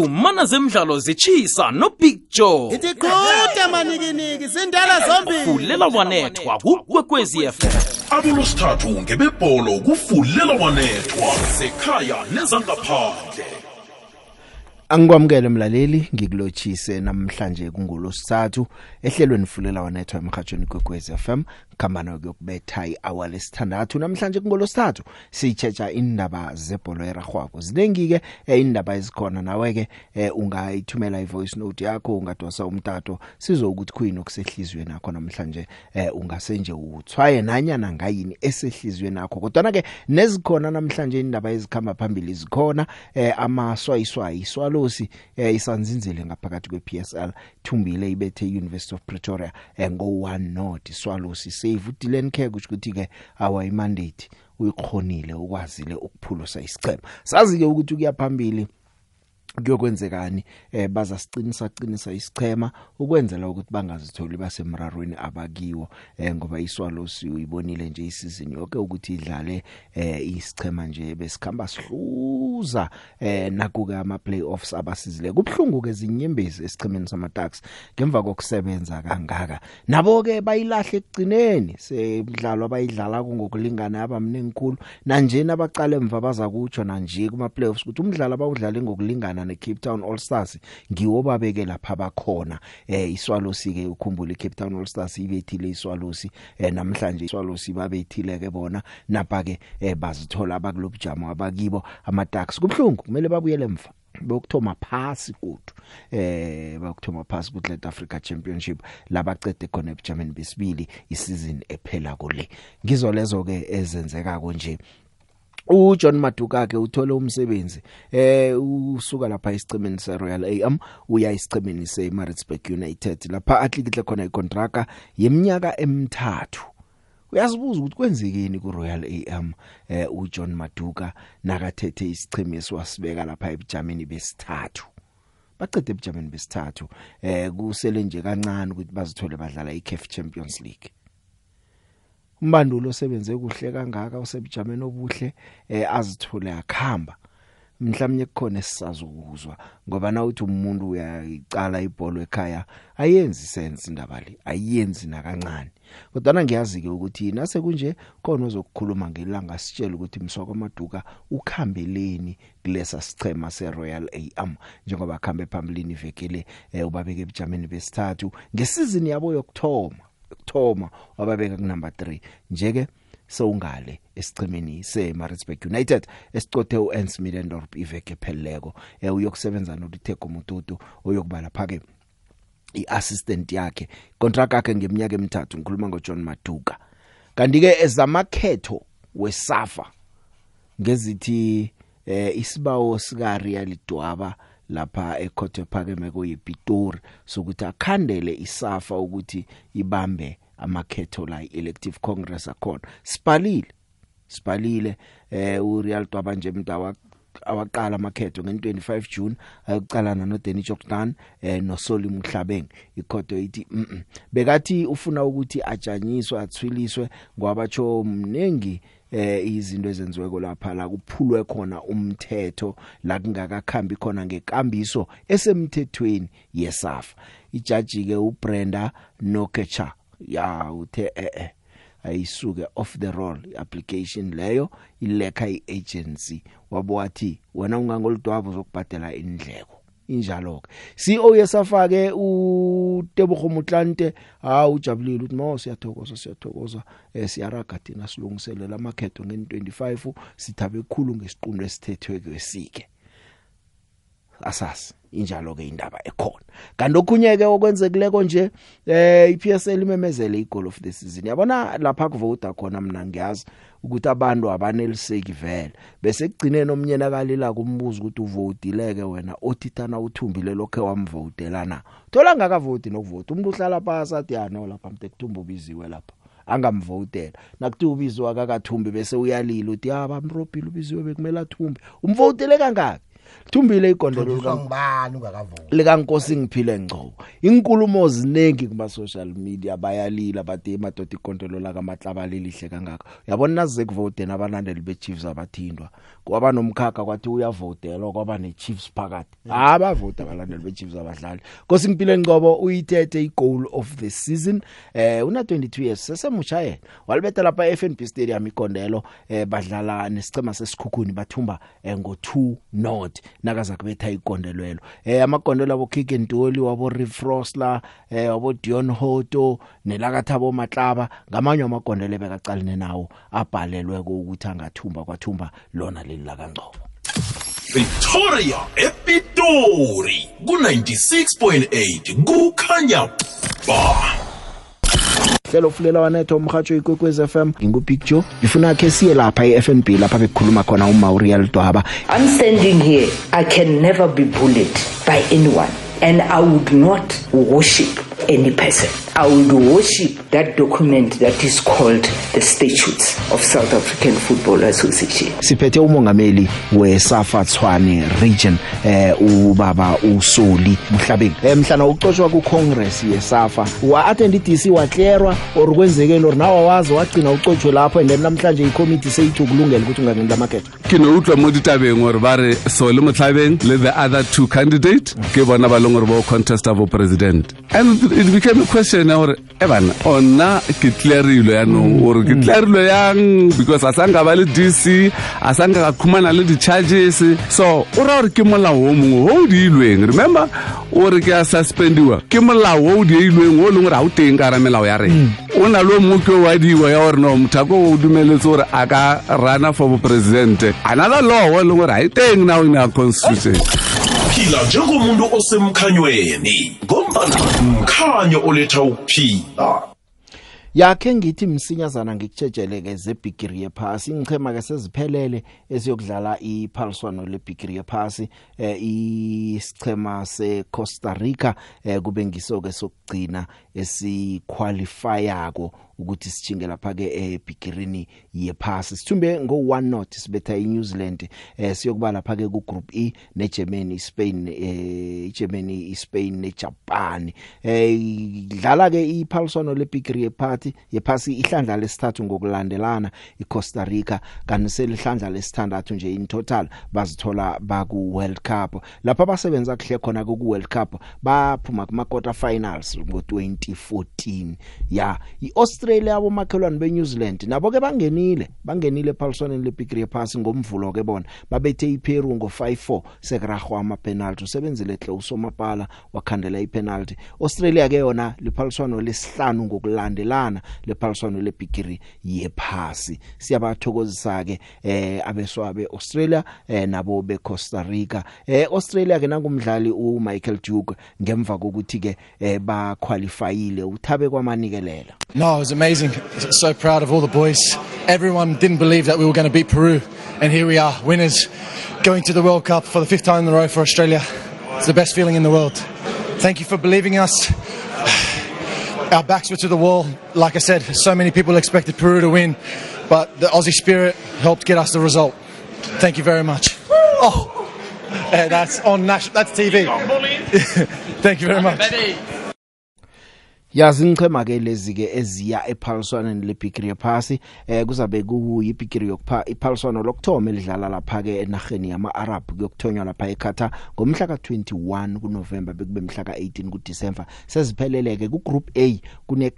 fumana zemidlalo zitshisa nobig joe. Ithi qhuda manikiniki zindala zombili. Fulela wanethwa kukwekwezi fm abolosithathu ngebebholo kufulela wanethwa zekhaya nezangaphandle. Angikwamukele mlaleli ngikulochise namhlanje kungolosithathu ehlelweni fulela wanethwa emhathweni kwekwezi FM khambana ukubetha ihour lesithandathu namhlanje kungolosithathu sichecha indaba zebholo eragwako zinengi ke eh, indaba ezikhona nawe ke eh, ungayithumela ivoice note yakho ungadosa umtato sizokuthi kuyini okusehlizweni yakho namhlanje eh, ungase nje uthwaye nanyana ngayini esehlizweni yakho kodwa ke nezikhona namhlanje indaba ezikhamba phambili zikhona eh, amaswayiswayi swalosi eh, isanzinzile ngaphakathi kwePSL thumbile ibethe University of Pretoria eh, ngo 1 not swalosi save Dylan Care kusho ukuthi ke awa imandate uyikhonile ukwazile ukuphulusa isichema sazi ke ukuthi kuyaphambili kuyokwenzekani eh bazasiqinisa qinisa isichema ukwenzela ukuthi bangazitholi basemrarweni abakiwo eh ngoba iswalosi uyibonile nje isizini yonke ukuthi idlale eh isichema nje besikhamba sihluza eh nakuke ama playoffs abasizile. Kubhlungu ke zinyembezi esichemeni samatax ngemva kokusebenza kangaka. Nabo ke bayilahle ekugcineni semidlalo abayidlala ngokulingana abamnenkulu nanje nabaqala emva baza kutsho nanje kuma playoffs ukuthi umdlalo abawudlale ngokulingana ne Cape Town All Stars ngiwo babeke lapha bakhona. Eh iswalosi ke ukhumbula iCape Town All Stars ibethile iswalosi eh namhlanje iswalosi babethile ke bona. Napha ke eh bazithola abakulobujamo abakibo ama Ducks kubhlungu kumele babuyele emva bokuthoma phasi kudu eh bokuthoma phasi ku South Africa Championship labacede khona eBerman besibili isizini ephela kule. Ngizolezo ke ezenzeka konje uJohn Maduka ke uthole umsebenzi eh usuka lapha esicemeni se Royal AM uya esicemeni se Maritzburg United. Lapha atlikihle khona icontracta yeminyaka emithathu. Uyazibuza ukuthi kwenzekeni ku Royal AM eh uJohn Maduka nakathethe isicheme esiwasibeka lapha eBerman besithathu? Baqede eBerman besithathu eh kusele nje kancane ukuthi bazithole badlala iCAF Champions League. Umbandulo osebenze kuhle kangaka usebujameni obuhle eh azithole akhamba. Mhlawumnye kukhona esisazukuzwa ngoba na uthi umuntu uyayicala ibhola ekhaya ayenzi sense indaba le ayenzi nakancane. Kodwa ngiyazi ke ukuthi nase kunje khona ozokukhuluma ngelanga sitshela ukuthi msoko maduka ukhambeleni kulesa sichema seRoyal AM njengoba khambe phambili ivekele eh, ubabeke ebujameni besithathu ngesizini yabo yokthoma ukuthoma wababeka ku number 3 njeke sowungale esichimeni seMaritzburg United esicothe uEns Middendorp iveke pheleleko eh uyokusebenza noLitheko Mututu oyokubala phake iassistant yakhe. Contract yakhe ngeminyaka emithathu ngikhuluma ngoJohn Maduka. Kanti ke ezamakhetho weSafa ngezithi eh isibawo sika Real Dwaba lapha ekhothe phakeme kuyipitori sokuthi akhandele isafa ukuthi ibambe amakhetho la elective congress akhona. Sipalile sipalile eh uReal Dwaba nje mntawa awaqala amakhetho nge25 June ayocalana no Danny Jordan eh no Soli Mhlabeng. Ikhodo ithi mm bekathi ufuna ukuthi ajanyiswe athwiliswe ngwabatsho mnengi eh izinto ezenziweko lapha la kuphulwe khona umthetho la kungakakhambi khona ngekambiso esemthethweni yesafa. Ijaji ke uBrenda Nokecha ya uthe eh eh ayisuke off the roll application leyo ilekha iagency. Wabowathi wena ungangolidwabo zokubhadela indleko injalo ke CEO yesafake uTebogo Mutlante ha ujabulile uthi mawo siyathokoza siyathokoza eh siyaraga thina silungiselela amakhetho nge25 sithabe ekhulu ngesiqundo esithethwe kwesike asasi injalo ke indaba ekhona. Kanti okunyeke okwenzekileko nje eh iPSL imemezele igoal of the season. Yabona lapha kuvote khona mina ngiyazi ukuthi abantu abaneliseki vele. Bese kugcineni omnyena kalila kumbuza ukuthi uvotileke wena othithana uthumbile lokho wamvotela na? Thola ngakavoti nokuvota. Umuntu uhlala phasi athi ya no lapha mthe kuthumba ubiziwe lapha angamvotela. Nakuthi ubizwa akakathumbi bese uyalila uthi ah bamrobhile ubiziwe bekumele athumbe. Umvotele kangaki? Lithumbile igondelo Kodwa lika ngibani ungakavumi? likankosi ngiphile ngcobo inkulumo ziningi kuma social media bayalila bathi madoda igondelo la kamatlaba lelihle kangaka. Yabona naze kuvote nabalandeli beChiefs abathindwa? Kwaba nomkhakha kwathi uyavotelwa kwaba neChiefs phakathi. Abavota abalandeli beChiefs abadlali. Nkosi ngiphile ngcobo uyithethe igoal of the season. Eh una 22 years sesemusha yena. Walibetha lapha eFNB Stadium igondelo. Eh badlala nesicema sesikhukhuni bathumba eh, ngo 2 not nakaza kubetha igondelwelo. Eh amagondelo abo Kick Ntoli wabo Refrostler eh wabo Dion Hoto nelakathabo Matlaba. Ngamanye amagondelo bekaqaline nawo abhalelwe ukuthi angathumba kwathumba lona leli la Victoria ePitori ku96.8 kukhanya ba hlelo fulela wanetho umhajo ikwekwez FM ngingubig Joe ngifuna khe siye lapha eFNB lapha bekukhuluma khona uMauriel Dwaba I'm standing here. I can never be bullied by anyone. And I would not worship any person. I would worship that document that is called the Statutes of South African Football Association. siphethe umongameli weSafa Tshwane region eh ubaba uSoli Mhlabeni. Eh mhlana ucotshwa ku Congress yeSafa wa attend iDC waclearwa or kwenzekeni or nawe wazi wagcina ucotshwe lapho and then namhlanje icommittee seyithi ukulungela ukuthi ungangeni lamakethe ke no utlwa mo ditabeng gore ba re so le motlhabeng le the other two candidate ke bona ba leng gore ba o contesta for president. And it became a question ya gore e bana ona ke clearilwe yanong gore ke clearilwe yang? Because a sanka ba le dc a sanka ka khumana le di-charges. So o raya gore ke molao o mongwe o o diilweng remember o re ke a suspendiwa. Ke molao o o dieilweng o e leng gore ga o teng ka melao ya rena. O na le o mongwe ke o wa diwa ya gore no mothako o dumeletse gore a ka rana for bopresidente. Another law o e leng gore ga e teng now in our constitution phila njengomuntu osemkhanyweni ngombana mkhanyo oletha ukuphila. Yakhe ngithi msinyazana ngikutshejeleke zebigiri yephasi. Ingichema ke seziphelele esiyokudlala iphaliswano lebigiri yephasi eh isichema seCosta Rica eh kube ngisoke sokugcina esiqualifyako ukuthi sichinge lapha ke ebigirini yephasi. Sithumbe ngo 1 not sibetha iNew Zealand eh siyokuba lapha ke ku group E neGermany Spain eh iGermany iSpain neJapan. Eh dlala ke iphaliswano lebigiri yephasi yephasi ihlandla lesithathu ngokulandelana iCosta Rica kanti selihlandla lesithandathu nje in total bazithola baku World Cup. Lapha basebenza kuhle khona ku World Cup baphuma kuma quarter finals ngo 2014 ya iAustralia abomakhelwane beNew Zealand nabo ke bangenile bangenile ephaliswaneni lebigiri yephasi ngomvulo ke bona. Babethe iPeru ngo 5-4 sekragwa ama penalty usebenzile hle usomapala wakhandela ipenalty. Australia ke yona liphaliswano lesihlanu ngokulandelana lephaliswano lebigiri yephasi. Siyabathokozisa ke eh abeswabe Australia eh nabo beCosta Rica. Eh Australia ke nangumdlali uMichael Duke ngemva kokuthi ke eh ba qualifyile uthabe kwamanikelela No, it was amazing. So proud of all the boys. Everyone didn't believe that we were going to beat Peru, and here we are, winners, going to the World Cup for the fifth time in a row for Australia. It's the best feeling in the world. Thank you for believing us. Our backs were to the wall. Like I said, so many people expected Peru to win, but the Aussie spirit helped get us the result. Thank you very much. Oh, eh, that's on national. That's TV. Thank you very much. Yazi ngichema ke lezi ke eziya ephaliswaneni lebigiri yephasi eh kuzabe kuyibigiri yokupha iphaliswano lokthoma elidlala lapha ke enarheni yama Arab kuyokuthonywa lapha eQatar ngomhla ka21 kuNovember bekube mhla ka18 kuDisember seziphelele ke ku group A kune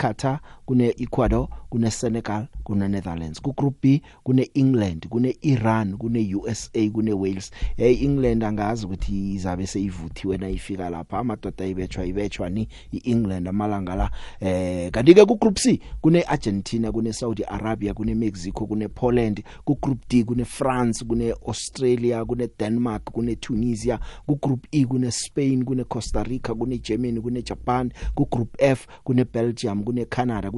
Qatar kune Ecuador kune Senegal kune Netherlands ku group B kune England kune Iran kune USA kune Wales. Hey England angazi ukuthi izabe seyivuthiwe na ifika lapha amadoda ibetshwa ibetshwa ni iEngland amalanga la. Eh kanti ke ku group C kune Argentina kune Saudi Arabia kune Mexico kune Poland ku group D kune France kune Australia kune Denmark kune Tunisia ku group E kune Spain kune Costa Rica kune Germany kune Japan ku group F kune Belgium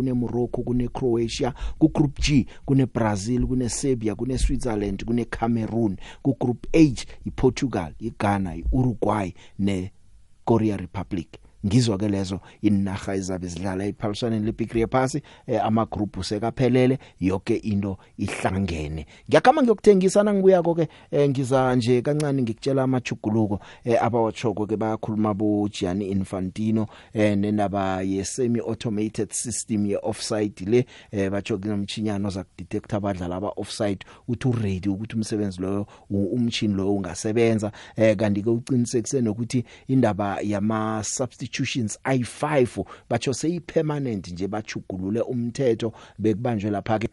kune Canada kune Morocco kune Croatia ku group G kune Brazil kune Serbia kune Switzerland kune Cameroon ku group H iPortugal iGhana iUruguay ne Korea Republic. Ngizwa ke lezo inaga izabe zidlala iphaliswaneni leBig Repass eh, ama group sekaphelele yonke into ihlangene. Ngiyakama ngiyokuthengisa nangibuya ke eh, ngiza nje kancane ngikutshela amachuguluko eh, abawachoko ke bayakhuluma bo Gianni Infantino eh, nendaba ye semi automated system ye offside le eh, bacho kunomchinyano za detect abadlali aba offside uthi ready ukuthi umsebenzi loyo u- umchini loyo ungasebenza. Eh kanti ke uqinisekise nokuthi indaba yama substitutions i5 bacho seyi permanent nje bachugulule umthetho bekubanjwe lapha ke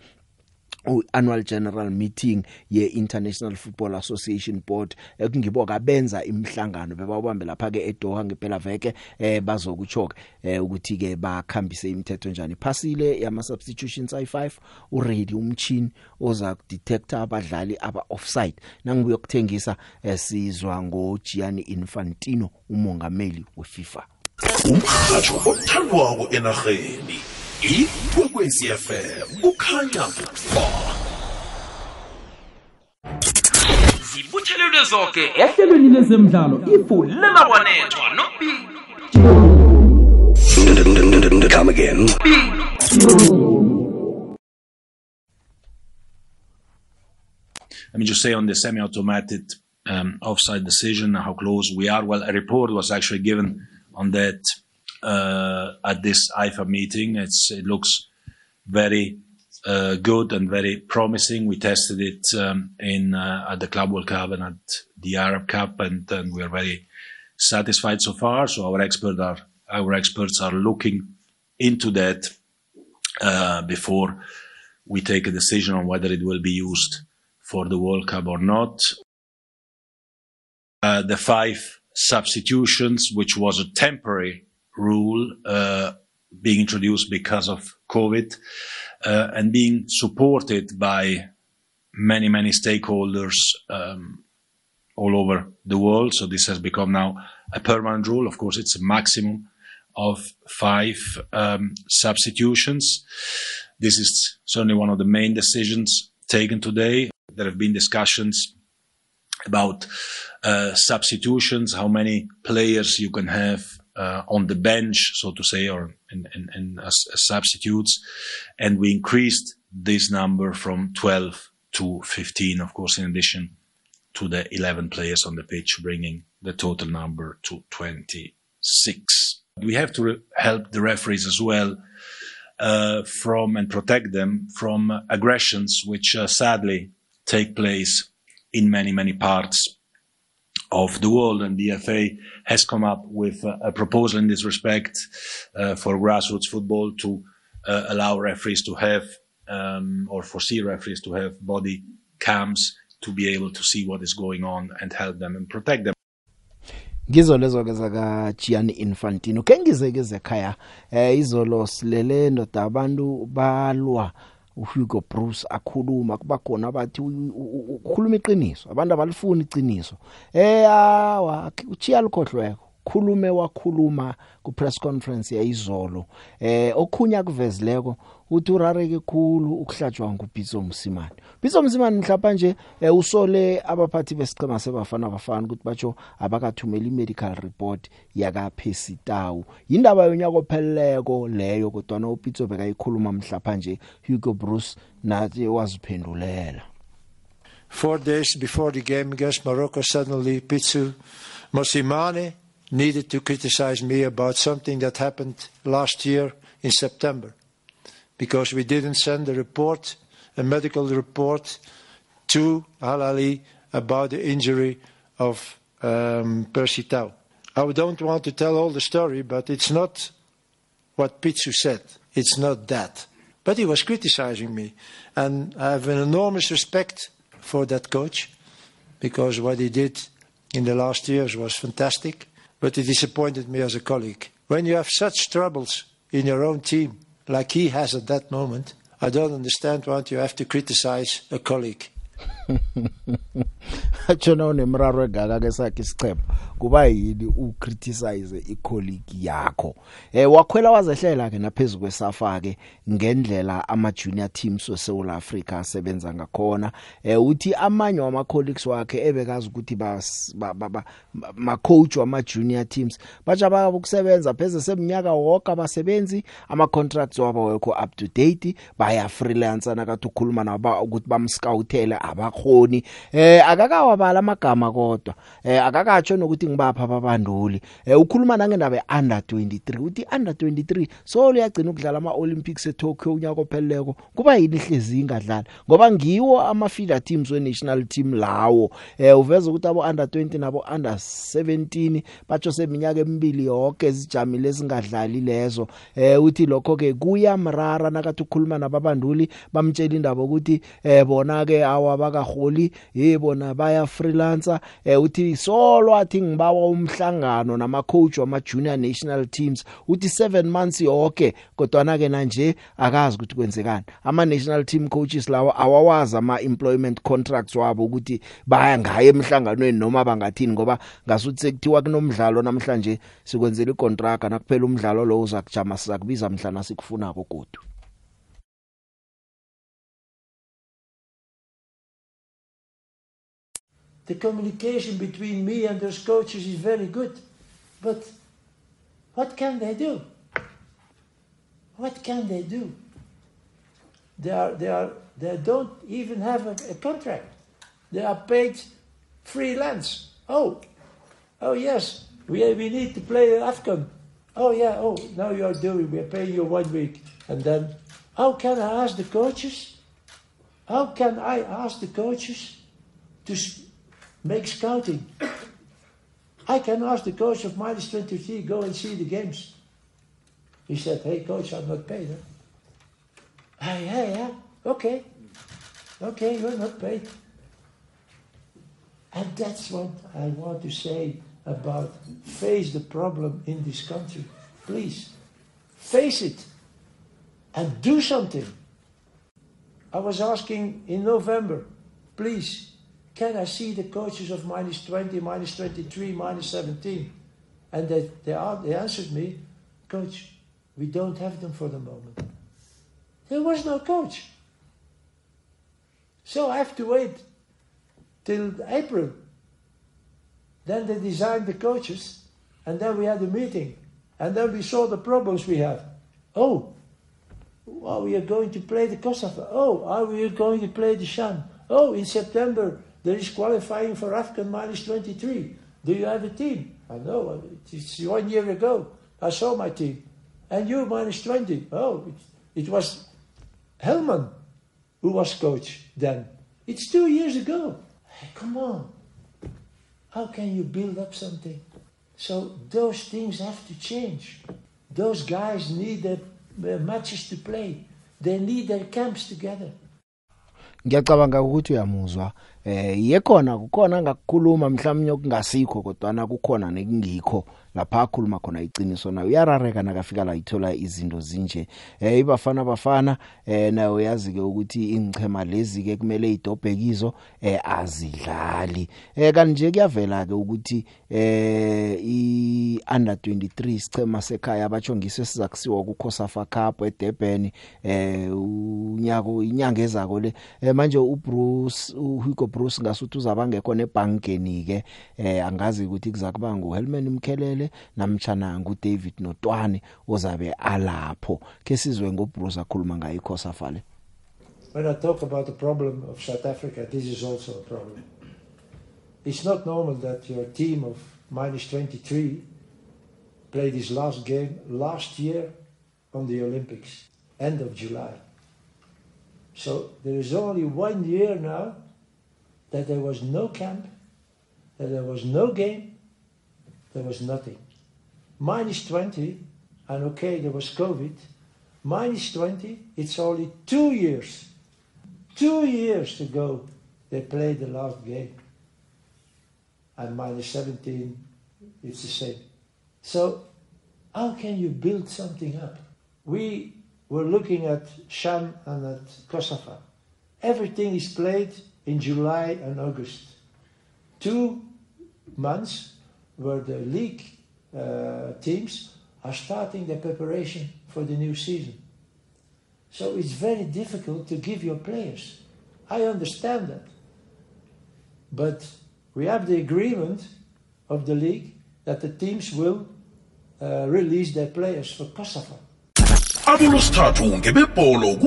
annual general meeting ye International Football Association Board ekungibo kabenza imhlangano bebawubambe lapha ke eDoha ngempela veke eh bazokuchoka eh ukuthi ke bakhambise imithetho njani. Phasile yama substitutions i5 uready umchini oza detect abadlali aba offside nangibuye ukuthengisa eh, sizwa ngo Gianni Infantino umongameli weFIFA. Umhajo othandwako enarheni ikwekwezi fm kukhanya ba zibuthelelwe zonke ehlelweni lezemidlalo ifulela wanethwa nobi Come again. Let me just say on the semi-automatic um, offside decision, how close we are. Well, a report was actually given on that uh, at this IFA meeting. It's, it looks very uh, good and very promising. We tested it um, in uh, at the Club World Cup and at the Arab Cup, and, and we are very satisfied so far. So our experts are our experts are looking into that uh, before we take a decision on whether it will be used for the World Cup or not. Uh, the five substitutions, which was a temporary rule uh, being introduced because of COVID uh, and being supported by many, many stakeholders um, all over the world. So this has become now a permanent rule. Of course, it's a maximum of five um, substitutions. This is certainly one of the main decisions taken today. There have been discussions about uh, substitutions, how many players you can have uh, on the bench, so to say, or in, in, in as, as substitutes, and we increased this number from 12 to 15, of course, in addition to the 11 players on the pitch, bringing the total number to 26. We have to re- help the referees as well uh, from and protect them from aggressions, which uh, sadly take place in many, many parts of the world. And the FA has come up with a, proposal in this respect uh, for grassroots football to uh, allow referees to have um, or foresee referees to have body cams to be able to see what is going on and help them and protect them. ngizo lezo ke zaka Gianni Infantino ke ngizeke zekhaya eh izolo silele ndoda abantu balwa uHugo Bruce akhuluma kuba khona abathi ukhuluma iqiniso abantu abalifuni iqiniso. Eh awa uchiya likhohlweko khulume wakhuluma ku press conference yayizolo eh okhunya kuvezileko uthi urareke khulu ukuhlatshwa ngubhizo Msimane. Bizo Msimane mhlapa nje eh, usole abaphathi besicema sebafana bafana ukuthi batsho abakathumela imedical report yakaPesitawu indaba yonyaka opheleleko leyo kodwa no Pitso bekayikhuluma mhlapa nje Hugo Bruce nathi waziphendulela. Four days before the game against Morocco, suddenly Pitsu Mosimane needed to criticize me about something that happened last year in September. Because we didn't send a report, a medical report to Al Ali about the injury of um, Percy Tau. I don't want to tell all the story, but it's not what Pitsu said. It's not that. But he was criticizing me. And I have an enormous respect for that coach because what he did in the last years was fantastic. But he disappointed me as a colleague. When you have such troubles in your own team, like he has at that moment, I don't understand why you have to criticize a colleague. Atshona unemraro egaka ke sakhe isichema kuba yini u criticize i colleague yakho? Eh wakhwela wazehlela ke naphezulu kwesafa ke ngendlela ama junior teams weSouth Africa asebenza ngakhona. Eh uthi amanye wama colleagues wakhe ebekazi ukuthi ba ma coach wama junior teams batsha bakusebenza pheze seminyaka wonke abasebenzi. Ama contracts wabo wekho up to date baya freelancer nakathi ukhuluma nabo ukuthi bamscoutele abakhoni. Eh akakawabala amagama kodwa. Eh akakatsho nokuthi ngibapha ababanduli. Eh ukhuluma nangendaba yeUnder 23 uthi under 23 so liyagcina ukudlala ama Olympics eTokyo unyaka opheleleko. Kuba yini ihlezi ingadlala? Ngoba ngiwo ama feeder teams we national team lawo. Eh uveza ukuthi abo under 20 nabo under 17 batsho seminyaka emibili yonke ezijamile ezingadlali lezo. Eh uthi lokho ke kuyamrara nakathi ukukhuluma nababanduli bamtshela indaba ukuthi eh bona ke awabakaholi yebona baya freelancer eh uthi solo athi ngibawa umhlangano nama coach wama junior national teams uthi 7 months yonke kodwa na ke manje akazi ukuthi kwenzekani. Ama national team coaches lawa awawazi ama employment contracts wabo ukuthi baya ngaye emhlanganweni noma bangathini ngoba ngasuthi sekuthiwa kunomdlalo namhlanje sikwenzela icontract nakuphela umdlalo lo uzakujama sizakubiza mhlana sikufuna kogodu The communication between me and those coaches is very good. But what can they do? What can they do? They, are, they, are, they don't even have a, a contract. They are paid freelance. Oh, oh yes, we, we need to play Afghan. Oh yeah, oh, now you are doing, we are paying you one week. And then, how can I ask the coaches? How can I ask the coaches to make scouting? I can ask the coach of minus 23, go and see the games. He said, hey coach, I'm not paid. Huh? Hey, hey, yeah, okay. Okay, you're not paid. And that's what I want to say about face the problem in this country. Please, face it and do something. I was asking in November, please, can I see the coaches of minus 20, minus 23, minus 17? And they, they, they answered me, Coach, we don't have them for the moment. There was no coach. So I have to wait till April. Then they designed the coaches, and then we had a meeting, and then we saw the problems we have. Oh, are we going to play the Kosovo? Oh, are we going to play the Shan? Oh, in September there is qualifying for Afghan minus 23. Do you have a team? I know, uh, it's one year ago. I saw my team. And you minus 20. Oh, it, it was Hellman who was coach then. It's two years ago. Hey, come on. How can you build up something? So those things have to change. Those guys need their, their matches to play. They need their camps together. ngiyacabanga ukuthi uyamuzwa eh yekhona kukhona ngakukhuluma mhlawumnye okungasikho kodwa na kukhona nekungikho. Lapha akhuluma khona iqiniso na uyarareka nakafika la ithola izinto zinje. Eh ibafana bafana eh nayo yazi ke ukuthi ingchema lezi ke kumele idobhekizo eh azidlali. Eh kanje kuyavela ke ukuthi eh i under 23 sichema sekhaya abachongise sizakusiwa ku Khosafa Cup eDurban eh unyaka inyanga ezako le. Eh manje uBruce uHugo Bruce ngasuthi uzabangekho nebankeni ke eh angazi ukuthi kuzakuba nguHelman Mkhelele namtjana nguDavid Notwane ozabe alapho ke sizwe akhuluma ngayo When I talk about the problem of South Africa, this is also a problem. It's not normal that your team of minus 23 played his last game last year on the Olympics, end of July. So there is only one year now that there was no camp, that there was no game, there was nothing. Minus 20, and okay, there was COVID. Minus 20, it's only two years. Two years ago, they played the last game. And minus 17, it's the same. So, how can you build something up? We were looking at Sham and at Kosovo. Everything is played in July and August. Two months where the league uh, teams are starting their preparation for the new season. So it's very difficult to give your players. I understand that. But we have the agreement of the league that the teams will uh, release their players for Kosovo. ngebebholo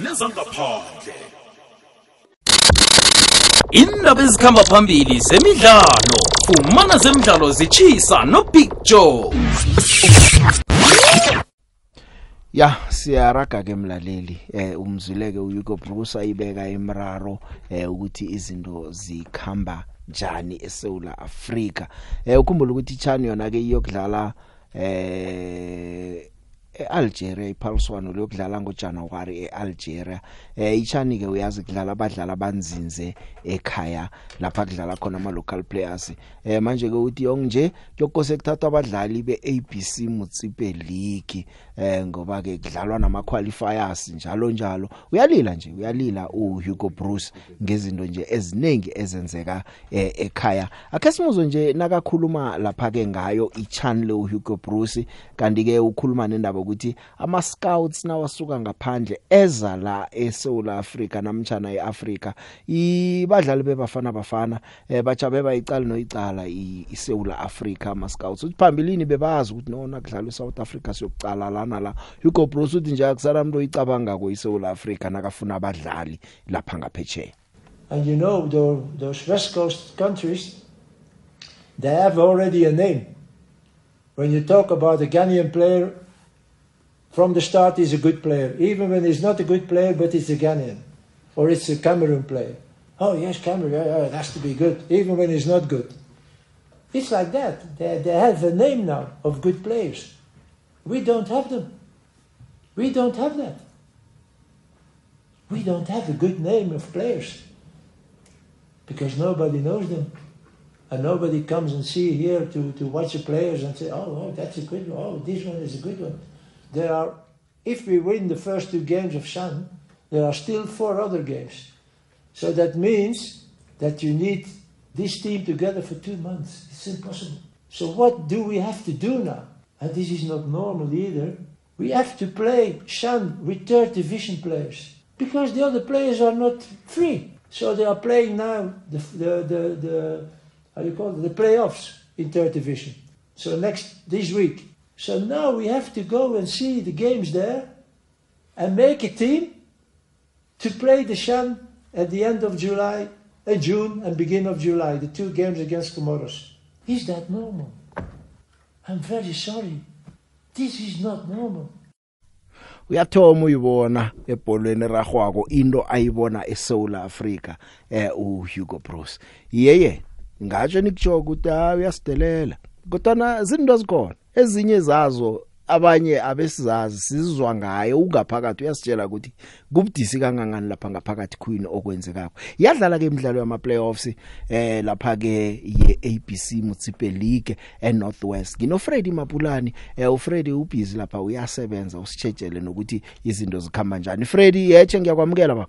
nezangaphandle indaba ezikhamba phambili zemidlalo. Fumana zemidlalo zitshisa nobig joe. Ya siyaraga ke mlaleli. Eh umzwileke uYuko Bruce ayibeka imraro eh ukuthi izinto zikhamba njani eSouth Africa eh ukhumbula ukuthi iChani yona ke iyokudlala eh eAlgeria iphaliswano lokudlala ngoJanuary eAlgeria. Eh ichani ke uyazi kudlala abadlali abanzinze ekhaya lapha kudlala khona ama local players. Eh manje ke uthi yonke yokose kuthathwa abadlali beABC Mutsipe League. Eh ngoba ke kudlalwa nama qualifiers njalo njalo. Uyalila nje uyalila uHugo Bruce ngezinto nje eziningi ezenzeka eh, ekhaya. Akhe simuzo nje nakakhuluma lapha ke ngayo ichannel uHugo Bruce kanti ke ukhuluma nendaba ukuthi ama scouts nawasuka ngaphandle eza la eSouth Africa namtjana eAfrica ibadlali bebafana bafana eh bajabe bayicala noyicala iSouth Africa ama scouts uthi phambilini bebazi ukuthi nona kudlalwa eSouth Africa siyokucala lana la. Hugo Bruce uthi nje akusala umuntu oyicabanga ko iSouth Africa nakafuna abadlali lapha ngaphetsheya And you know, those, those West Coast countries, they have already a name. When you talk about a Ghanaian player, from the start he's a good player. Even when he's not a good player, but he's a Ghanaian. Or it's a Cameroon player. Oh, yes, Cameroon, yeah, yeah, it has to be good, even when he's not good. It's like that. They, they have a name now of good players. We don't have them. We don't have that. We don't have a good name of players because nobody knows them. And nobody comes and see here to, to watch the players and say, oh, oh, that's a good one. Oh, this one is a good one. There are, if we win the first two games of Shan, there are still four other games. So that means that you need this team together for two months. It's impossible. So what do we have to do now? And this is not normal either. We have to play Shan with third division players because the other players are not free. So they are playing now the, the, the, the how do you call it, the playoffs in third division. So next, this week. So now we have to go and see the games there and make a team to play the Shan at the end of July, uh, June and beginning of July, the two games against Comoros. Is that normal? I'm very sorry. This is not normal. uyathoma uyibona ebholweni ragwako into ayibona eSouth Africa eh uHugo Bruce yeye ngatsho nikutsho ukuthi ha uyasidelela kodwa izinto zikhona ezinye zazo abanye abesizazi sizizwa ngayo ungaphakathi. Uyasitshela ukuthi kubudisi kangangani lapha ngaphakathi queen okwenzekako. Yadlala ke imidlalo yama playoffs eh lapha ke ye ABC Mutsipe League e Northwest ngino Freddy Mapulani eh uFreddy ubusy lapha uyasebenza usitshejele nokuthi izinto zikhamba njani. Freddy yeche ngiyakwamukela ba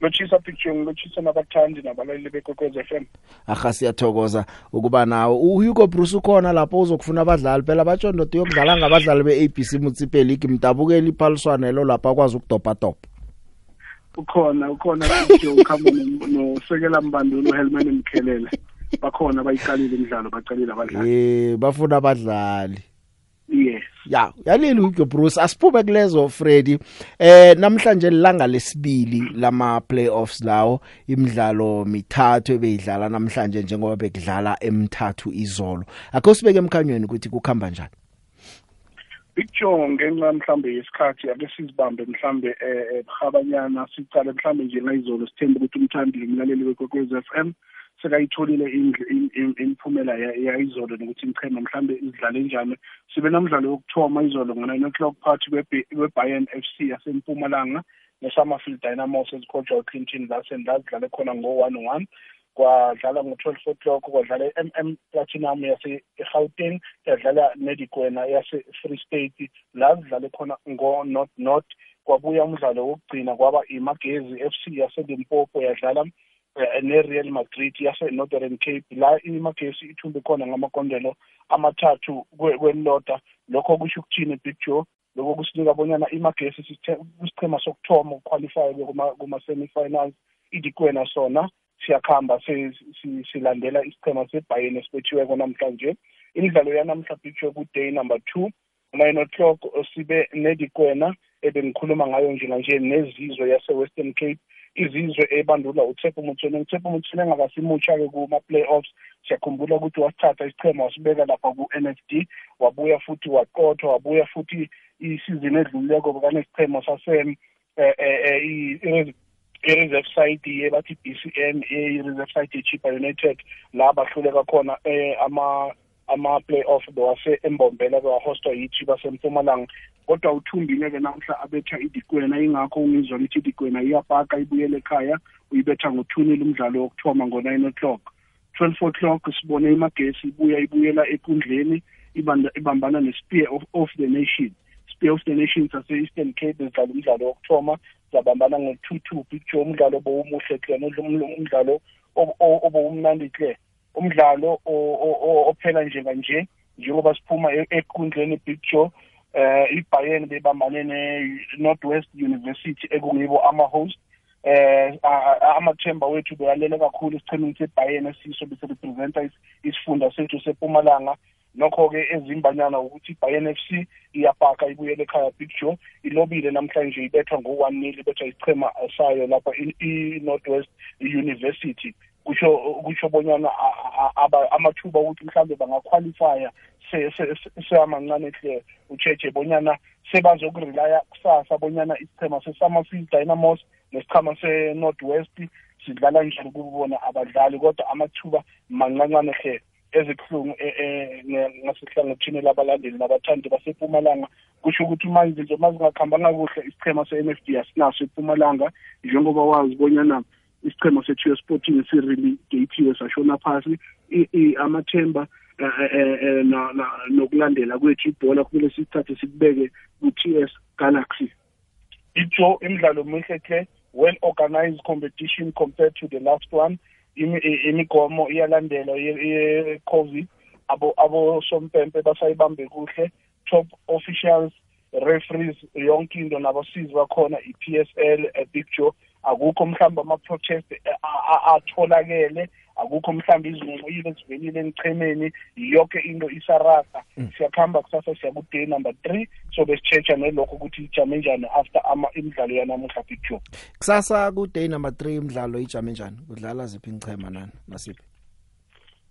lochisa picture ngilochisa nabathandi nabalaleli bekwekwez FM aha siyathokoza ukuba nawe. uHugo Bruce ukhona lapho uzokufuna abadlali. Phela batsho ndodo yokudlala ngabadlali beABC Mutsipe League. Mdabukeli iphaliswana lo lapha akwazi ukudopa dopa ukhona ukhona picture ukhamba nosekela mbandulu Helman Mkhelele. Bakhona bayiqalile imidlalo baqalile abadlali. Eh bafuna abadlali. Yes. Ya yalile uHugo Bruce asiphume kulezo Freddy. Eh namhlanje lilanga lesibili lama playoffs lawo imidlalo mithathu ebeyidlala namhlanje njengoba bekudlala emithathu izolo. Akho sibeke emkhanyweni ukuthi kukhamba njani? Picture ngenxa mhlambe yesikhathi ake sizibambe mhlambe eh bhabanyana sicale mhlambe nje ngayizolo sithembe ukuthi umthandi umlaleli wekwekwez FM sekayitholile imiphumela yayizolo nokuthi imchema mhlambe izidlale njani. Sibe namdlalo yokuthoma izolo ngo-nine o'clock phakathi kwe-bayern f c yasempumalanga ne-summerfield dynamos ezikhojwa uclinton lasen la zidlale khona ngo-one one kwadlala ngo-twelve o'clock kwadlala i-m m platinum yase-gauteng yadlala nedikwena yase-free state la zidlale khona ngo-north north. Kwabuya umdlalo wokugcina kwaba imagezi FC yaselimpopo yadlala eh, ne-real madrid yase-northern cape. La imagesi ithumbe khona ngamakondelo amathathu kwe- kwelilodwa lokho kusho ukuthini big joe? Lokho kusinika bonyana imagesi sithe- kusichema sokuthoma ukuqualify kuma-semi-finals. Idikwena sona siyakhamba se- si- silandela isichema sebhayeni esibethiweko namhlanje. Imidlalo yanamhla big joe ku-day number two. Nine o'clock sibe nedikwena ebengikhuluma ngayo njenganje nezizwe yase-western cape. Izizwe ebandula uTshepo Motsone uTshepo Motsone engakasimutsha-ke kuma-playoffs. Siyakhumbula ukuthi wasithatha isichema wasibeka lapha ku-NFD wabuya futhi waqothwa wabuya futhi isizini edlulileko bekanesichemo sase eh, eh, eh, i- i- i-reserve side yebathi BCN i-reserve side yeChipa United la bahluleka khona eh, ama ama-playoff bewase embombela bewahostwa yithi basempumalanga kodwa uthumbile-ke namhla abetha idikwena ingakho ungizwa lithi idikwena iyapaka ibuyele ekhaya uyibetha ngothunile umdlalo wokuthoma ngo-nine o'clock. twelve o'clock sibone imagesi ibuya ibuyela ekundleni ibanda- ibambana ne-spear of, of the nation. Spear of the nation sase-eastern cape zidlala umdlalo wokuthoma zabambana ngo-two two picture umdlalo obowumuhle hle umdlalo ob- o- obowumnandi hle umdlalo o- o- o- ophela njenganje njengoba siphuma e- ekundleni big joe eh iBayern bebambane ne-Northwest University ekungibo ama-host. Eh a- a- amathemba wethu bewalele kakhulu esichemeni seBayern esiso bese representa is- isifunda sethu sePumalanga nokho-ke ezimbanyana ukuthi iBayern FC iyapaka ibuyele ekhaya Big Joe. Ilobile namhlanje ibethwa ngo-one nil ibethwa isichema sayo lapha i- i-Northwest University. Kusho kusho bonyana a- a- aba- amathuba ukuthi mhlambe bangaqualifya se- se- se- seyamancane hle ucheche bonyana sebazokurelaya kusasa bonyana isichema se-summerfield dynamos nesichama se-northwest sidlala njani kubona abadlali kodwa amathuba mancancane hle ezibuhlungu eh, eh, nge- ngasehlangothini labalandeli nabathandi basepumalanga kusho ukuthi manje nje mazingakhambanga kuhle isichema se-n f d asinaso epumalanga njengoba wazi bonyana isichema sethu sporting sirelegathiwe sashona phasi. I- i- amathemba eh, eh, eh, na- na- nokulandela kwethu ibhola kumele sithathe sikubeke ku-t s galaxy. Itsho imidlalo mihle hle well organized competition compared to the last one. Imi- i- imigomo iyalandelwa ye- ye-covid. Abo abosompempe basayibambe kuhle. Top officials referees yonke into nabasizi bakhona i-PSL eh, Big Joe. Akukho mhlawumbe ama-protest eh, a- a- atholakele akukho mhlawumbe izinqumo ezivelile enichemeni yonke into isarasa. Siyakuhamba kusasa siya ku-day number three so besitshecha nelokho ukuthi ijame njani after ama imidlalo yanamuhla Big Joe kusasa ku day number 3 imidlalo ijame njani? Kudlala ziphi ingchema nani nasiphi?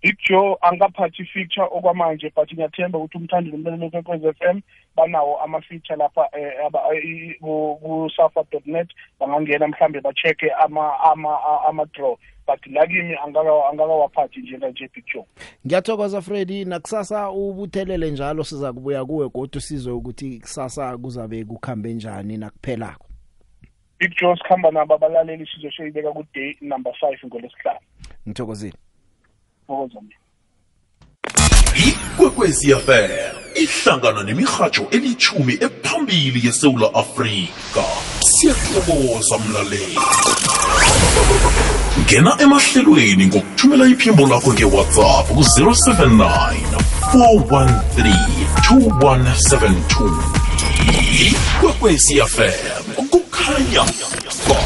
Big Joe angaphathi feature okwamanje but ngiyathemba ukuthi umthandi nomlaleli kwekwez FM banawo ama-feature lapha eh, aba- i- ku- ku-safa.net bangangena mhlambe ba-check-e ama ama ama draw but la kimi angaka- angakawaphathi njenganje Big Joe. Ngiyathokoza Freddy. Nakusasa ubuthelele njalo siza kubuya kuwe kodwa sizwe ukuthi kusasa kuzabe kukhambe njani nakuphelako. Big Joe sikhamba nabo abalaleli sizoshiyibeka ku-day number five ngolesihlanu ngithokozile. Thokoza mina ikwekwezi fm ihlangana nemirhatsho elithumi ephambili yesewula afrika. Siyathokoza mlaleli. Ngena emahlelweni ngokuthumela iphimbo lakho ngewhatsapp ku-079 413 2172 ikwekwezi fm kukhanya ba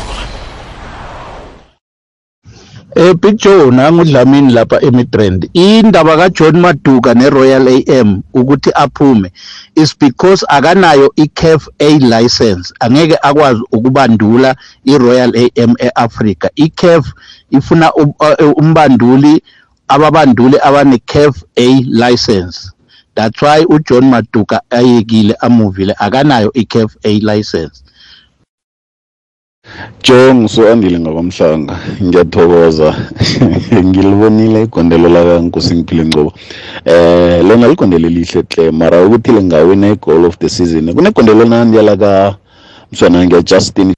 Eh Big Joe nangu Dlamini lapha eMidrand. Indaba kaJohn Maduka neRoyal AM ukuthi aphume is because akanayo iCAF A license. Angeke akwazi ukubandula iRoyal AM eAfrica. iCAF ifuna um- uh, umbanduli ababanduli abaneCAF A license. That's why uJohn Maduka ayekile amuvile akanayo iCAF A license. Joe ngiso-andile ngakwamhlanga ngiyathokoza. Ngilibonile igondelo laka Nkosimpilo Ngcobo. Eh lona ligondelo elihle hle mara ukuthi lingawina i-goal of the season. Kunegondelo nandiya laka mswana ngiya Justin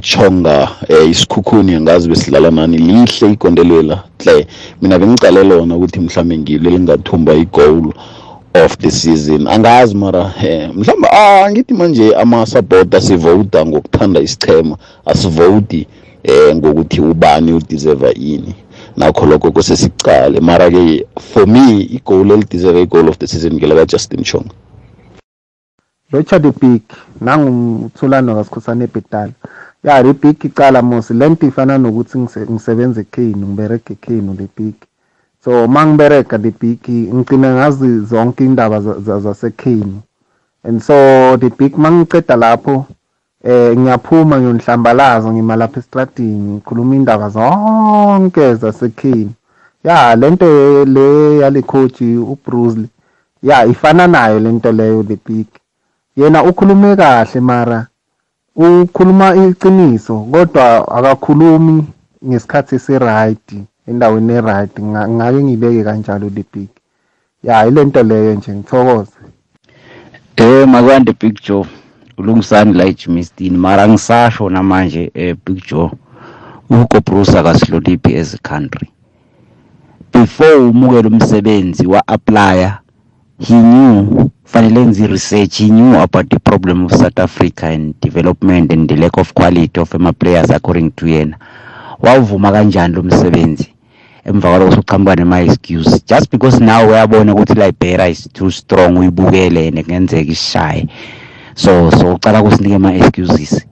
Chonga eh isikhukhuni angazi besidlala nani. Lihle igondelela hle mina bengicale lona ukuthi mhlambe ngilo lingathumba igoal. Of the season. Angazi mara eh mhlawumbe ah ngithi manje ama supporter sivote ngokuthanda isichema asivote eh ngokuthi ubani udeserve ini. Nakho lokho kusesicale mara ke for me igoal elideserve igoal of the season ngelaka Justin Chong. Richard Big nangumthulano kasikhosana ebhetala ya le big icala musi lento ifana nokuthi ngise- ngisebenza ekhenu ngibereka ekhenu le big so mangibereka le big ngicina ngazi zonke indaba za- za- zasekhenu. And so big mangiceda lapho eh ngiyaphuma ngiyonhlambalaza ngima lapha estradini ngikhuluma indaba zonke zasekhenu. Ya lento le yale coach uBruce ya ifana nayo lento leyo big yena ukhulume kahle mara ukhuluma iqiniso kodwa akakhulumi ngesikhathi esiright. Endaweni eright Nga- ngake ngibeke kanjalo the big ya ilento leyo nje ngithokoze. Eh makwande Big Joe ulungisani la eJimistini? Mara ngisasho namanje eh Big Joe uHugo Bruce akasiloliphi as a country. Before umukela umsebenzi wa applyer he knew fanele enze research he knew about the problem of South Africa and development and the lack of quality of ama players according to yena. Wawuvuma kanjani lo msebenzi? Emva kwalokho uqhamuka nema excuse. Just because now uyabona ukuthi Liberia is too strong uyibukele and kungenzeka ishaye. So so ucala kusinike ama excuses.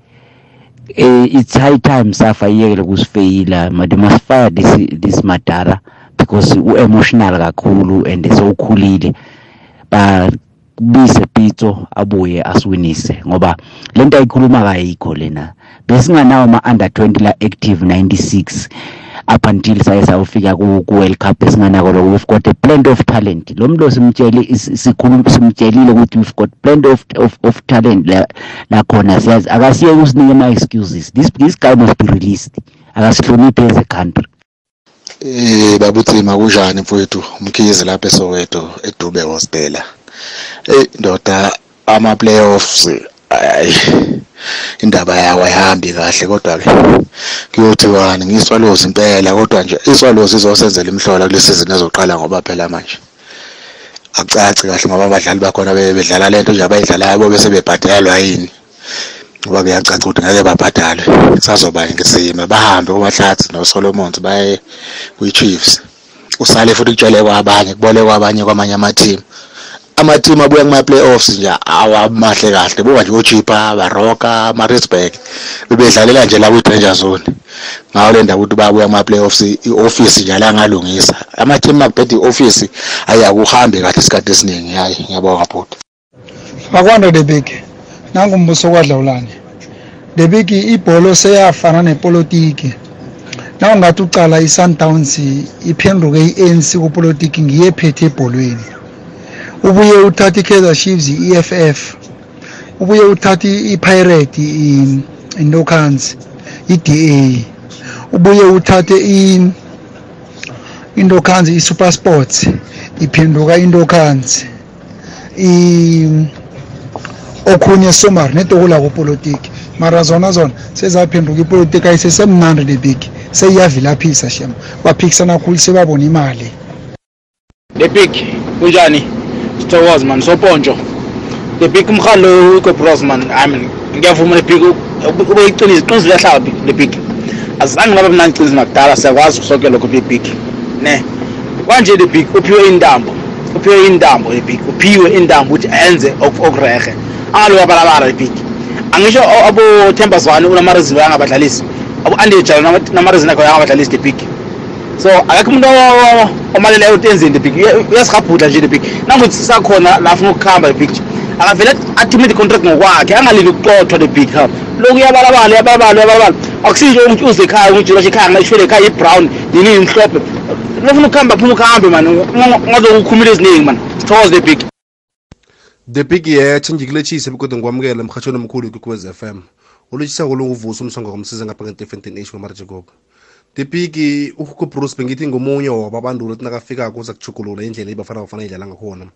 Eh it's high time safa iyekele kusifeyila but must fire this this madara because u emotional kakhulu and so ukhulile ba bise Pitso abuye asiwinise ngoba lento ayikhuluma kayikho lena. Besinganawo ama under 20 la active 96 up until saye sayofika ku ku World Cup esinganako lo we've got a plenty of talent. Lo sikhuluma simtshelile ukuthi we've got plenty of of, of talent la la siyazi akasiye kusinike ama excuses this this guy must be released. Akasihloniphe as a country. Eh babuthima kunjani mfowethu? Umkhize lapha eSoweto edube hospital. Eh ndoda ama playoffs ay indaba yawo ayihambi kahle kodwa ke kuyothiwani ngiswalozi impela kodwa nje iswalozi izosenzela imhlola kulesi season ezoqala ngoba phela manje. Akucaci kahle ngoba abadlali bakhona be- bedlala lento nje abayidlalayo bobe sebebhadelwa yini? Ngoba kuyacaca ukuthi ngeke babhadalwe sazoba ngesimo bahambe uMahlatsi noSolomons baye kwi-Chiefs. Usale futhi kutshele kwabanye kubole kwabanye kwamanye ama-team. Ama-team abuya kuma-playoffs nje awamahle kahle. Buka nje ochipa baroka ama-risburg bebedlalela nje la kwi-danger zone. Ngawo le ndaba ukuthi babuya kuma-playoffs i-ofisi nje alangalungisa ama-team makubheda i-ofisi ayi akuhambi kahle isikhathi esiningi hayi ngiyabonga bhuti. Akwanda the big nangumbuso kwadlawulane the big ibholo seyafana nepolitiki. Nawungathi ucala i-sundowns iphenduke i-anc kupolitiki ngiye ephethe ebholweni. Ubuye uthathe i-kaizer chiefs i-eff ubuye uthathe i-pirate i- intokhansi i-da ubuye uthathe i- intokhansi i-super sports iphenduka intokhansi i- okhunye somari netokula kupolitiki mara zona zona sezaphenduka ipolitiki ayisesemnandi le big seyiyavilaphisa shem. Baphikisana khulu sebabona imali. Big kunjani? Sithokoze man sopontsho the big umhalo ikobros man i mean ngiyavuma le big ube iqiniso iqiniso liyahlala le big azange laba mnandi iqiniso nakudala siyakwazi sonke lokho le big ne kwanje le big uphiwe intambo uphiwe intambo le big uphiwe intambo ukuthi enze ok- okurehe angalobabalabala le big angisho a- abo Themba Zwane unamarizini angabadlalisi abo Andy Jalo namarizini akho angabadlalisi the big so akekho umuntu o- omaleleyo ukuthi enzeni the big. Uya- uyasihabhudla nje the big. Nangokuthi sisakhona la afuna ukuhamba the big akavele athumele i-contract ngokwakhe angalindi ukuxothwa the big ha. Loku uyabalabala uyabalabala uyabalabala akusinje ukuthi uze ekhaya ukuthi lashe ekhaya ngishwele ekhaya i-brown nini imhlophe. Lofuna ukuhamba phuma ukuhambe mani ungazokukhumula eziningi mani sithokoze the big. The big yethe ngikuletshise bekodwa ngikwamukela emhatshweni omkhulu kwekwez f m. Ulotshisa ngolunguvusa umsonga komsiza ngapha nge-defentin h wemarajacob the big uhugo bruce bengithi ngomunye wababandulo ukuthi nakafikako uza kuchugulula indlela ibafana bafana idlala ngakhona.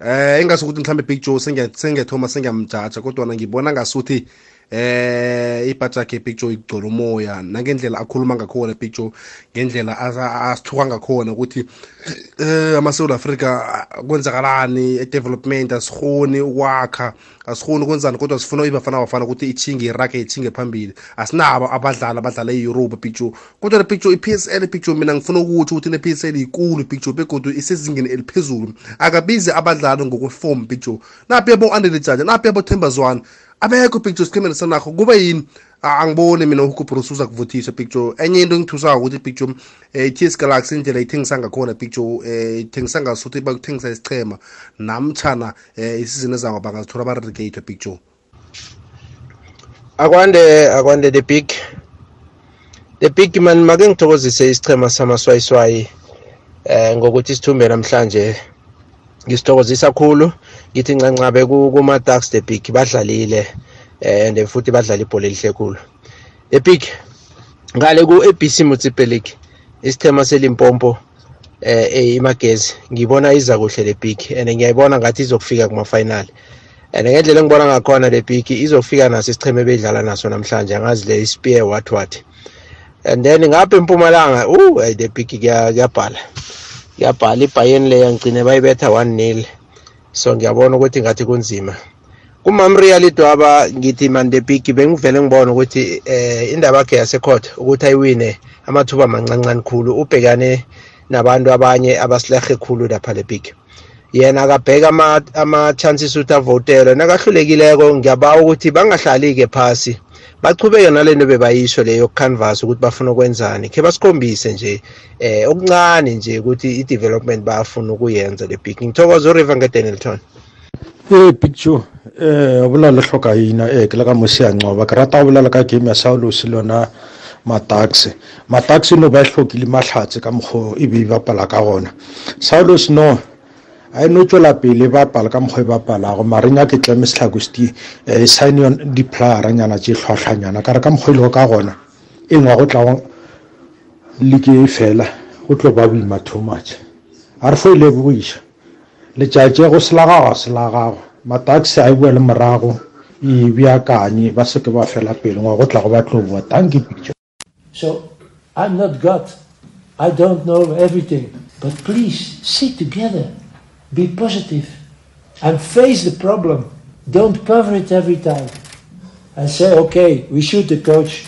Eh engasukuthi mhlawumbe big joe sengiya- sengiyethoma sengiyamjaja kodwa ngibona ngasuthi eh ibhathi yakhe picture igcola umoya nangendlela akhuluma ngakhona picture ngendlela asa- asithuka ngakhona ukuthi eh amaSouth Africa ah, kwenzakalani edevelopment asikhoni ukwakha asikhoni ukwenzani kodwa sifuna ibafana bafana ukuthi ichinge irake ichinge phambili. Asinabo abadlali abadlala e-Europe picture kodwa le picture i-PSL picture mina ngifuna ukuthi ukuthi le-PSL ikulu picture begodu isezingeni eliphezulu. Akabizi abadlali ngokweform picture naphi yabo Andile Jaja naphi yabo Themba Zwane? Abekho picture sikhemeni sanakho kuba yini? A- angiboni mina uhugo bruce uza kuvuthisa picture enye into engithusako ukuthi picture eh, i-ts galaxy indlela ithengisa ngakhona picture eh, ithengisa ngasuthi bakuthengisa isichema namtshana eh, isizini ezako bangazithola barelegate picture akwande akwande the big the big man make ngithokozise isichema samaswayiswayi eh ngokuthi sithumbe namhlanje. Ngisithokozisa kakhulu ngithi ncancabe ku- kuma-ducks the big badlalile and futhi badlala ibhola elihle khulu. The big ngale ku-abc mutsipe league isithema selimpompo eh imagezi ngibona iza kuhle le big and ngiyayibona ngathi izokufika kuma-final. And ngendlela engibona ngakhona le big izofika naso isicheme ebedlala naso namhlanje angazi le ispear what what. And then ngapha empumalanga uh the big kuya- kuyabhala. Kuyabhala ibhayeni leyo ngigcine bayibetha one nil. So ngiyabona ukuthi ngathi kunzima. Kumamreal idwaba ngithi man the big bengivele ngibona ukuthi eh indaba yakhe yasecourt ukuthi ayiwine amathuba mancancane khulu ubhekane nabantu abanye abasilehe khulu lapha le big yena akabheka ama- ama-chances ukuthi avotelwe. Nakahlulekileko ngiyabawa ukuthi bangahlali-ke phasi. Bachubeke nalento bebayisho leyo canvas ukuthi bafuna ukwenzani. Khe basikhombise nje eh okuncane nje ukuthi i-development bayafuna ukuyenza le big. Ngithokoza uriver ngedenelton ee picture eh o bolela le hloka ina ee ke le ka mosi a ncoba ke rata go bolela ka game ya saulos le yona mataxi. Mataxi no ba hlokile mahlatse ka mokgwa e be bapala ka gona. Saulos no a no tswela pele bapala ka mokgwa e bapalago mareng a ke setlhakosti e eh, sign yon diplayeranyana tše tlhwatlhanyana ka re ka mokgwa e lego ka gona e ngwa go e fela go tlo ba boima too much. A re fo e go se la gago se la gago mataxi a e morago e beakanye ba seke ba fela pele ngwa go ba tlo boa tanki picture. So I'm not God. I don't know everything. But please sit together, be positive, and face the problem. Don't cover it every time. And say, okay, we shoot the coach.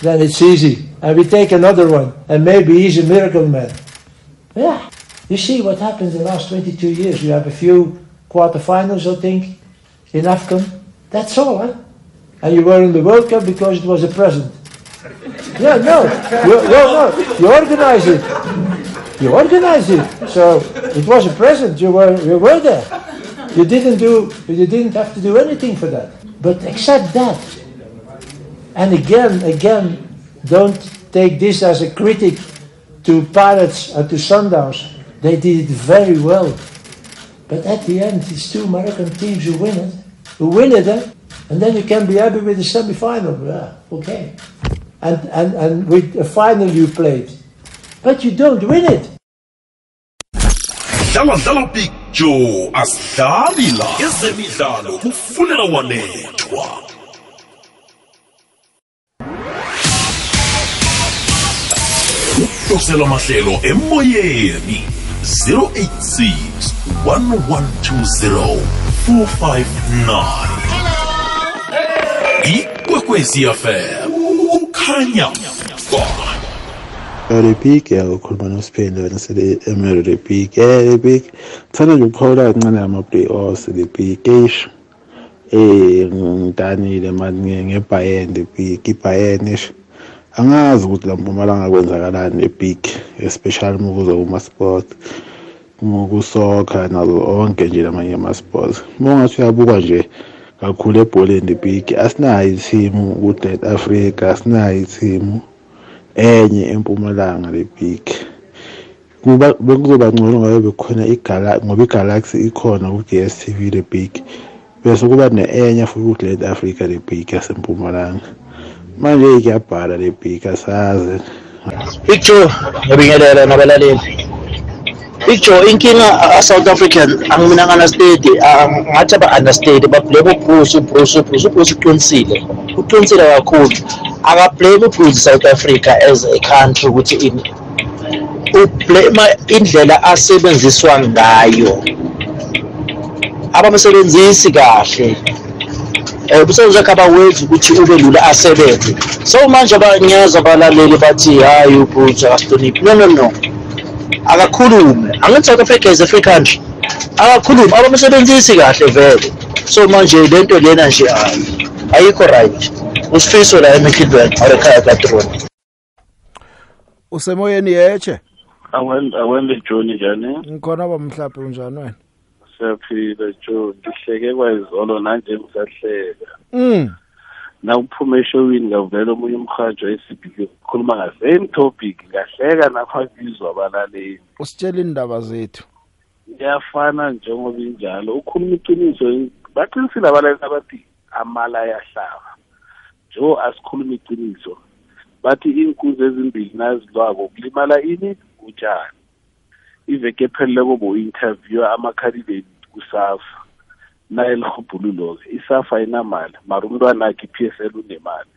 Then it's easy. And we take another one. And maybe he's a miracle man. Yeah. You see what happened in the last 22 years. We have a few quarterfinals, I think, in AFCON. That's all, huh? And you were in the World Cup because it was a present. Yeah, no, you, no, no, you organize it. You organize it. So it was a present. You were, you were there. You didn't do, you didn't have to do anything for that. But accept that. And again, again, don't take this as a critic to Pirates and to Sundowns. They did it very well. But at the end, it's two American teams who win it, who win it, eh? and then you can be happy with the semi-final. Yeah, okay. And, and, and with a final you played. But you don't win it. dlala dlala picture asidlali la ezemidlalo kufunela wanethwa. Uhlosela mahlelo emoyeni 086 1120 459 ikwekwezi fm kukhanya ba Rebik yakukhuluma nosiphindo wena sele Emery Rebik eh Rebik thana nje ukuphawula kancane ama playoffs Rebik eish eh ngidanile manje ngeBayern Rebik iBayern ish angazi ukuthi la mpumalanga kwenzakalani eBig especially mukuza kuma sport kusoka nazo onke nje lamanye ama sports mongathi uyabuka nje kakhulu ebholeni big asinayo ithimu ku-South Africa asinayo ithimu enye empumalanga le big. Kuba bekuzoba ngcono ngabe bekhona igala ngoba igalaxy ikhona ku DStv le big. Bese kuba ne-enye futhi ku-South Africa le big yasempumalanga. Manje kuyabhala le big asazi. Picture ngibingelela nabalaleli. Picture inkinga a-south african angimina understand ngathi aba-understand bablame ubruce ubruce ubruce ubruce uqinisile. Uqinisile kakhulu. Akablame ubruce south africa as a country ukuthi ini ublema indlela asebenziswa ngayo. Abamsebenzisi kahle. Um umsebenzi wakhe abawenzi ukuthi ube lula asebenze. So manje abanyeza abalaleli bathi hayi ubruce akasihloniphi no no no. Akakhulume angithi south africa is a free country. Akakhulume abamsebenzisi kahle vele. So manje lento lena nje hayi. Ayikho right. Usifiso la emikidweni arekhaya katroni usemoyeni yeche awende joni njani? Ngikhona bamhlaphe unjani wena? Siyaphila jo ngihleke kwayizolo nanje ngisahleka. Mm. Na uphume eshowini ngavela omunye umhajo esibhike khuluma ngasame topic ngahleka nakwabizwa abalaleli. Usitshela indaba zethu. Iyafana njengoba injalo ukhuluma iqiniso baqinisile abalaleli abathi amala ayahlaba. Jo asikhuluma iqiniso. Bathi iinkunzi ezimbili nazilwako kulimala ini? Utshani iveke epheleleko bo-interviewa ama-candidate kusafa. Naye lirhubhululo-ke isafa ayinamali mara umntwana akhe i-p s l unemali.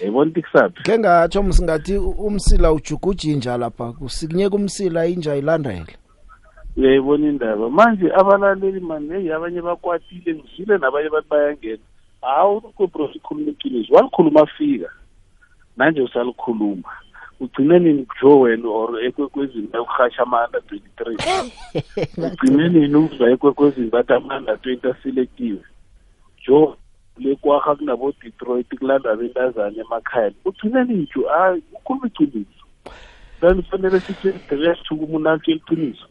Yayibona ukuthi kusaphi? Ke ngatsho msingathi umsila ujugujinja lapha kusikunye kumsila inja ilandele. Uyayibona indaba? Manje abalaleli mani heyi abanye bakwatile ngizwile nabanye bathi bayangena. Hawu iqiniso walikhuluma fika nanje usalikhuluma. Ugcine nini jo wena or ekwekwezini bayokurhasha ama-under twenty three ugcine nini ukuza ekwekwezini bathi ama-under twenty aselektiwe jo lekwarha kunabo-detroit kulandwa bentazana emakhaya. Ugcine nini jo hayi ukhuluma iqiniso. Then fanele sithi umuntu atshela iqiniso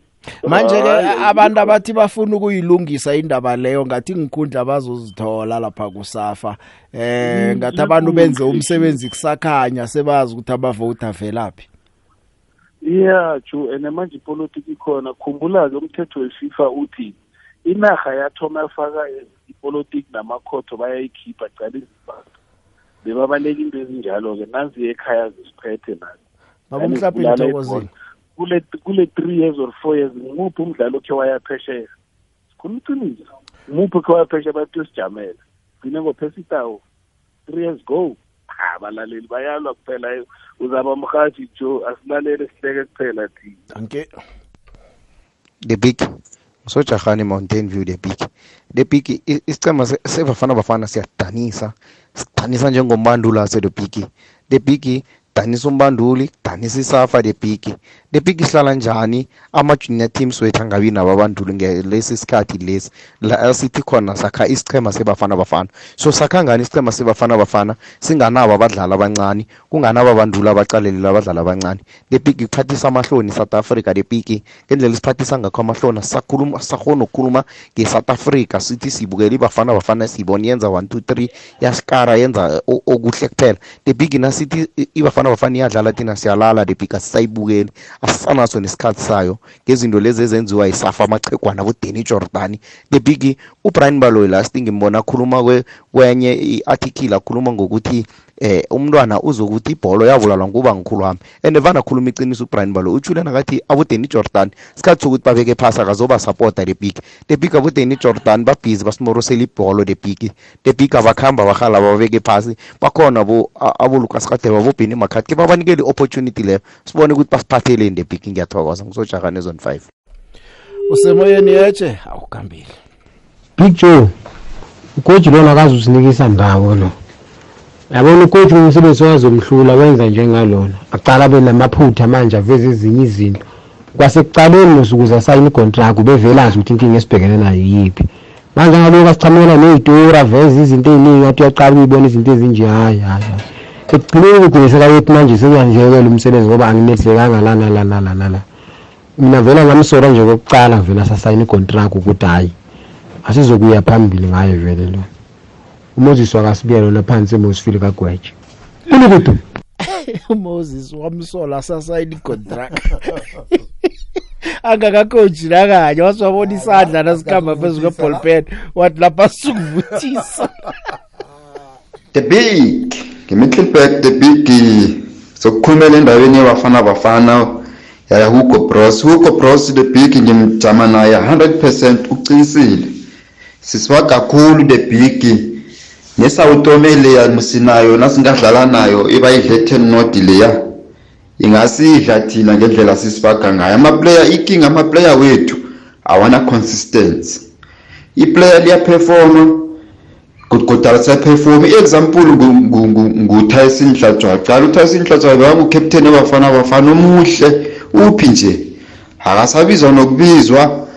manje ke Hayi, abantu abathi bafuna ukuyilungisa indaba leyo ngathi ngikhundla bazozithola lapha kusafa. Eh Mm, ngathi abantu benze yilungise. umsebenzi kusakhanya sebazi ukuthi abavota velaphi yeah ju and manje ipolitiki ikhona khumbula-ke umthetho wefifa uthi inarha yathoma yafaka ipolitiki namakhotho bayayikhipha cala izibhaga bebabaleka into ezinjalo-ke naziye ekhaya zisiphethe nazo baba Yani mhlawumbe kudlala ngithokozile. ibhola. Kule kule three years or four years ngumuphi umdlalo okhe wayaphesheya? Sikhuluma iqiniso ngumuphi okhe wayaphesheya? Bathi uyosijamela gcine ngophesitawo three years go abalaleli bayalwa kuphela. Uzaba mhathi jo asilaleli sihleke kuphela thina. Danke the big. Sojahani mountain view the big. The big i- isicema sebafana bafana siyadanisa. Sidanisa njengombanduli ase the big. The big danisa umbanduli danisa isafa the big the big ihlala njani? Ama-junior teams wethu angabi nabo abanduli ngelesi sikhathi lesi. La sithi khona sakha isichema sebafana bafana. So sakha ngani isichema sebafana bafana? Singanabo abadlali abancane kunganabo abanduli abacalelela abadlali abancane. The big iphathisa amahloni south africa the big ngendlela isiphathisa ngakho amahloni sakhuluma sakhona ukukhuluma nge-south africa. Sithi sibukela ibafana bafana sibona yenza one two three yasikara yenza o- okuhle kuphela. The big nasithi i- ibafana bafana iyadlala thina siyalala the big asisayibukeli. Asisanaso nesikhathi sayo. Ngezinto lezi ezenziwa yisafa amachegwana bodeni jordani the big ubrian baloyi last ngimbona akhuluma kwe- kwenye i-article akhuluma ngokuthi eh umntwana uzokuthi ibholo yavulalwa nguba ngikhulu wami. And vana khuluma iqiniso ubrian balo utshule nakathi abodeni jordan isikhathi sokuthi babeke phasi akazoba sapota the big. The big abodeni jordan babhizi basimorosela ibholo the big. The big abakhamba bahala babeke phasi. Bakhona abo a- abolukas kadeba bobheni makhathi ke babanikele i-opportunity leyo. Sibone ukuthi basiphatheleni the big ngiyathokoza. Ngisojaha nezone five. Usemoyeni yeche awukhambile. Big Joe ucoach lona akazusinikisa ndawo lo yabona ucoach umsebenzi wazomhlula wenza njengalona. Aqala abe namaphutha manje aveze ezinye izinto. Kwasekuqaleni nosukuze asayina icontract ubevelazi ukuthi inkinga esibhekene nayo yiphi manje ngaloku asichamela neyitori aveze izinto ey'ningi athi uyaqala ukuyibona izinto ezinje hayi hayi hayi. Ekugcineni kugcine sekayethi manje sekuyanjekela umsebenzi ngoba anginehlekanga lana lana lana la mina vele ngamsora nje kokucala vele asasayina icontract ukuthi hhayi asizokuya phambili ngaye vele lo. Umoses wakasibuya lona phansi emosfile kagweje. Ulukudu uMoses wamsola sasayini contract angakacoach nakanye wasiwabona isandla nasikhamba phezu kweballpen wathi lapha sikuvuthisa. The big ngemiddleback the big sokukhulumela endaweni yebafana bafana eh Hugo Bros. Hugo Bros the big ngimjama naye 100% uqinisile sisiwa kakhulu the big. Nesawutomeleya musinayo nasingadlala nayo iba yi-heten nod leya. Ingasidla thina ngendlela sisifaga ngayo. Amaplayer iking amaplayer wethu awana consistency. Iplayer liyaperforma kodwa lisaperforma i-example ngutyson hlatshwayo qala utyson hlatshwayo bekangukapteni abafana bafana omuhle. Uphi nje? Akasabizwa nokubizwa.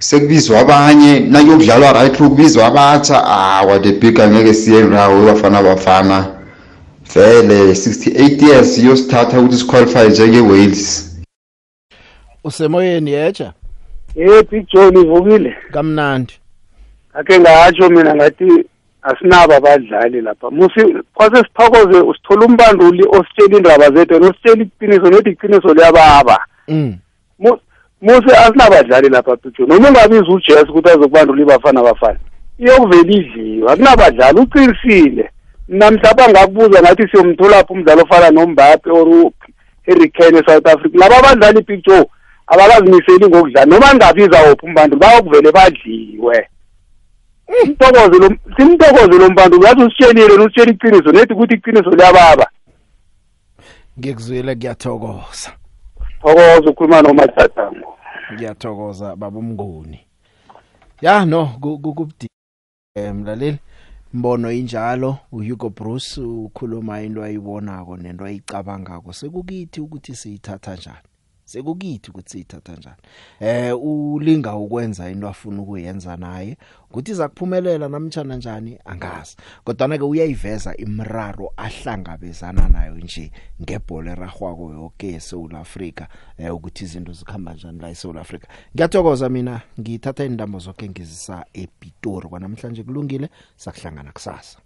Sekubizwa abanye nakuyokudlalwa right kubizwa abatsha awa the big angeke siye ndawo bafana bafana vele 68 years yosithatha ukuthi siqualify njenge-wales usemoyeni yeja Eh Big John ivukile. kamnandi Ake ngatsho mina ngathi asinabo abadlali lapha. Musi kwase siphokoze usithola umbanduli ositshela indaba zethu nositshela iqiniso nothi iqiniso liyababa. Mm. Mu- Musi asinabadlali lapha Big John. Noma ungabiza uJess ukuthi azokubandula ibafana bafana. Iyokuvela idliwa akunabadlali uqinisile. Namhlanje ngakubuza ngathi siyomthola phi umdlalo ofana noMbappe or uHarry Kane eSouth Africa. Laba abadlali Big Joe abakazimiseli ngokudlala noma ngabiza wophi umbanduli bayokuvele badliwe. Simtokoze lo simtokoze lo mbanduli yathi usitshelile usitshela iqiniso nethi ukuthi iqiniso liyababa. ngikuzwile kuyathokoza Thokoza ukhuluma noMathatango. Ngiyathokoza baba umnguni. Ya no ku- ku- kubdi eh, mlaleli mbono injalo uHugo Bruce ukhuluma into ayibonako nento ayicabangako. Sekukithi ukuthi siyithatha njani? Sekukithi ukuthi siyithatha njani. Eh ulinga ukwenza into afuna ukuyenza naye ukuthi zakuphumelela namtjana njani? Angazi. Kodwa ke uyayiveza imraro ahlangabezana nayo nje ngebhola eragwako yonke eSouth Africa eh ukuthi izinto zikhamba njani la eSouth Africa ngiyathokoza mina ngithatha indambo zonke ngizisa ePitori kwanamhlanje kulungile sakuhlangana kusasa.